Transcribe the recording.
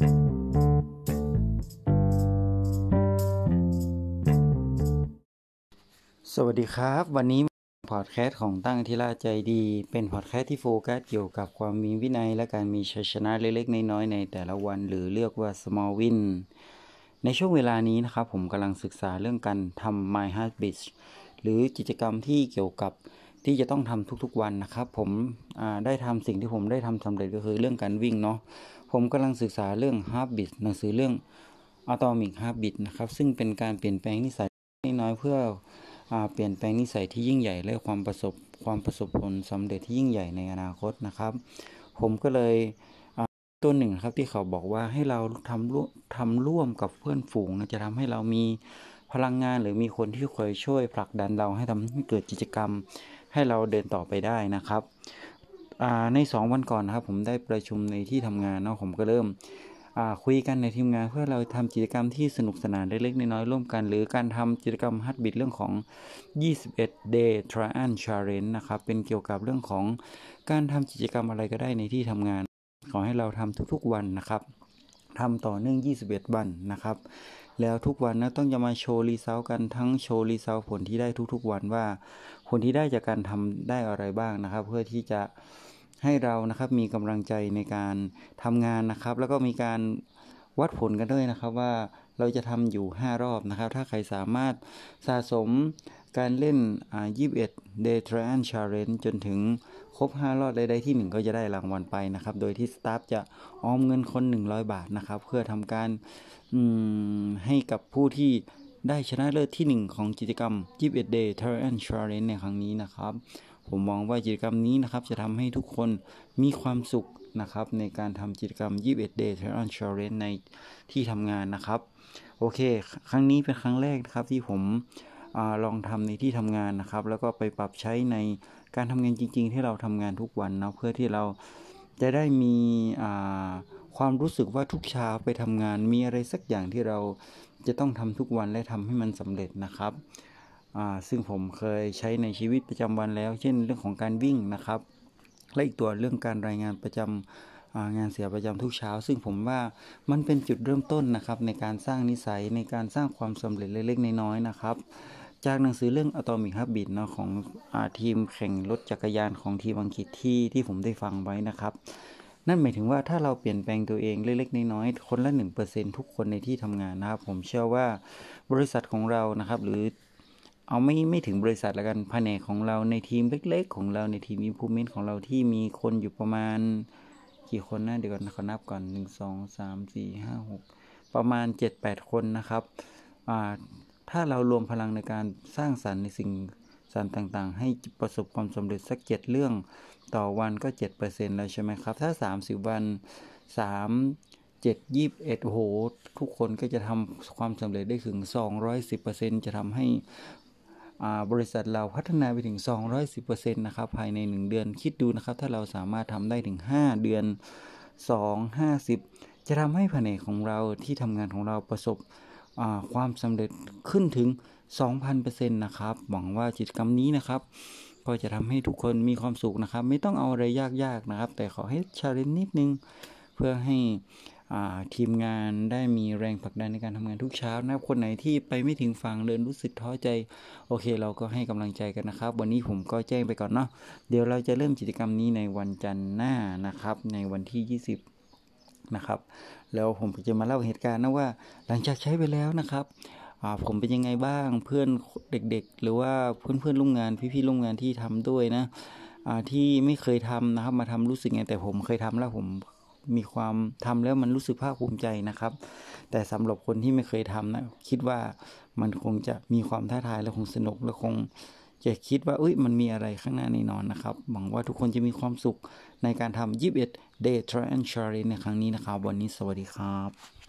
สวัสดีครับ วันนี้พอดแคสต์ของตั้งทีลาใจดี เป็นพอดแคสต์ที่โฟกัสเกี่ยวกับความมีวินัย และการมีชัยชนะเล็กๆ น้อยๆในแต่ละวัน หรือเรียกว่า small win ในช่วงเวลานี้นะครับ ผมกำลังศึกษาเรื่องการทำ my habits หรือกิจกรรมที่เกี่ยวกับ ที่จะต้องทำทุกๆวันนะครับ ผมได้ทำสิ่งที่ผมได้ทำสำเร็จก็คือเรื่องการวิ่งเนาะผมกำลังศึกษาเรื่อง Habit หนังสือเรื่อง atomic habit นะครับ ซึ่งเป็นการเปลี่ยนแปลงนิสัยน้อยเพื่อเปลี่ยนแปลงนิสัยที่ยิ่งใหญ่และความประสบความประสบผลสำเร็จที่ยิ่งใหญ่ในอนาคตนะครับ ผมก็เลยตัวหนึ่งครับที่เขาบอกว่าให้เราทำร่วมทำร่วมกับเพื่อนฝูงนะจะทำให้เรามีพลังงานหรือมีคนที่คอยช่วยผลักดันเราให้ทำให้เกิดกิจกรรม ให้เราเดินต่อไปได้นะครับใน 2 วันก่อนนะครับผมได้ประชุมในที่ทำงานเนาะผมก็เริ่มคุยกันในทีมงานเพื่อเราทำกิจกรรมที่สนุกสนานเล็กๆน้อยๆร่วมกัน หรือการทำกิจกรรม habit เรื่องของ 21 day trial challenge นะครับเป็นเกี่ยวกับเรื่องของการทำกิจกรรมอะไรก็ได้ในที่ทำงาน ขอให้เราทำทุกๆวันนะครับ ทำต่อเนื่อง 21 วันนะครับ แล้วทุกวันนะต้องจะมาโชว์ result กันทั้งโชว์ result ผลที่ได้ทุกๆวันว่า ผลที่ได้จากการทำได้อะไรบ้างนะครับ เพื่อที่จะให้เรานะครับมีกำลังใจในการทำงานนะครับ แล้วก็มีการวัดผลกันด้วยนะครับว่าเราจะทำอยู่ 5 รอบนะครับ ถ้าใครสามารถสะสม การเล่นอ่า21 Day Trial Challenge จนถึงครบ 5 รอบใดๆที่ 1 ก็จะได้รางวัลไปนะครับ โดยที่สตาฟจะออมเงินคน 100 บาทนะครับ เพื่อทำการให้กับผู้ที่ได้ชนะเลิศที่ 1 ของกิจกรรม 21 Day Trial Challenge ในครั้งนี้นะครับ ผมมองว่ากิจกรรมนี้นะครับ จะทำให้ทุกคนมีความสุขนะครับ ในการทำกิจกรรม 21 Day Trial Challenge ในที่ทำงานนะครับ โอเค ครั้งนี้เป็นครั้งแรกนะครับที่ผม ลองทำในที่ทำงานนะครับ แล้วก็ไปปรับใช้ในการทำงานจริง ๆ ที่เราทำงานทุกวันนะเพื่อที่เราจะได้มีความรู้สึกว่าทุกเช้าไปทำงาน มีอะไรสักอย่างที่เราจะต้องทำทุกวันและทำให้มันสำเร็จนะครับซึ่งผมเคยใช้ในชีวิตประจำวันแล้ว เช่นเรื่องของการวิ่งนะครับ และอีกตัวเรื่องการรายงานประจำ งานเสียประจำทุกเช้า ซึ่งผมว่ามันเป็นจุดเริ่มต้นนะครับในการสร้างนิสัยในการสร้างความสำเร็จเล็กๆน้อยๆนะครับ จากหนังสือเรื่อง Atomic Habit เนาะของอทีมแข่งรถจักรยานของทีมอังกฤษที่ที่ผมได้ฟังไว้นะครับนั่นหมายถึงว่าถ้าเราเปลี่ยนแปลงตัวเองเล็กๆ น้อยๆ คนละ 1%ทุกคนในที่ทำงานนะครับผมเชื่อว่าบริษัทของเรานะครับ หรือเอาไม่ไม่ถึงบริษัทล้วกันแผนกของเราในทีมเล็ก ๆ ของเราในทีมอินพูเมนต์ของเราที่มีคนอยู่ประมาณ กี่คนนะเดี๋ยวก่อนเขานับก่อนหนึ่งสองสามสี่ห้าหกประมาณเจ็ดแปดคนนะครับถ้าเรารวมพลังในการสร้างสรรค์ในสิ่งสรรต่างๆ ให้ประสบความสำเร็จสักเจ็ดเรื่องต่อวันก็เจ็ดเปอร์เซ็นต์แล้วใช่ไหมครับ ถ้าสามสิบวันสามเจ็ดยี่สิบเอ็ดโห ทุกคนก็จะทำความสำเร็จได้ถึงสองร้อยสิบเปอร์เซ็นจะทำให้ บริษัทเราพัฒนาไปถึง 210%นะครับภายใน 1 เดือนคิดดูนะครับ ถ้าเราสามารถทำได้ถึง 5 เดือน 2 50 จะทำให้แผนกของเราที่ทำงานของเราประสบความสำเร็จขึ้นถึง 2,000%นะครับ หวังว่ากิจกรรมนี้นะครับก็จะทำให้ทุกคนมีความสุขนะครับ ไม่ต้องเอาอะไรยากๆนะครับ แต่ขอให้ชาเลนจ์นิดนึง เพื่อให้ ทีมงานได้มีแรงผลักดันในการทำงานทุกเช้านะครับคนไหนที่ไปไม่ถึงฝั่งเดินรู้สึกท้อใจ โอเค เราก็ให้กำลังใจกันนะครับ วันนี้ผมก็แจ้งไปก่อนเนาะเดี๋ยวเราจะเริ่มกิจกรรมนี้ในวันจันทร์หน้านะครับ ในวันที่ 20 นะครับ แล้วผมจะมาเล่าเหตุการณ์นะว่า หลังจากใช้ไปแล้วนะครับผมเป็นยังไงบ้างเพื่อนเด็กๆ หรือว่าเพื่อนเพื่อนร่วมงานพี่ๆร่วมงานที่ทำด้วยนะที่ไม่เคยทำนะครับมาทำรู้สึกไงแต่ผมเคยทำแล้วผม มีความทำแล้วมันรู้สึกภาคภูมิใจนะครับ แต่สำหรับคนที่ไม่เคยทำนะ คิดว่ามันคงจะมีความท้าทายและคงสนุกและคงจะคิดว่าเอ้ยมันมีอะไรข้างหน้าแน่นอนนะครับ หวังว่าทุกคนจะมีความสุขในการทำ21 Day Trial Challenge ในครั้งนี้นะครับ วันนี้สวัสดีครับ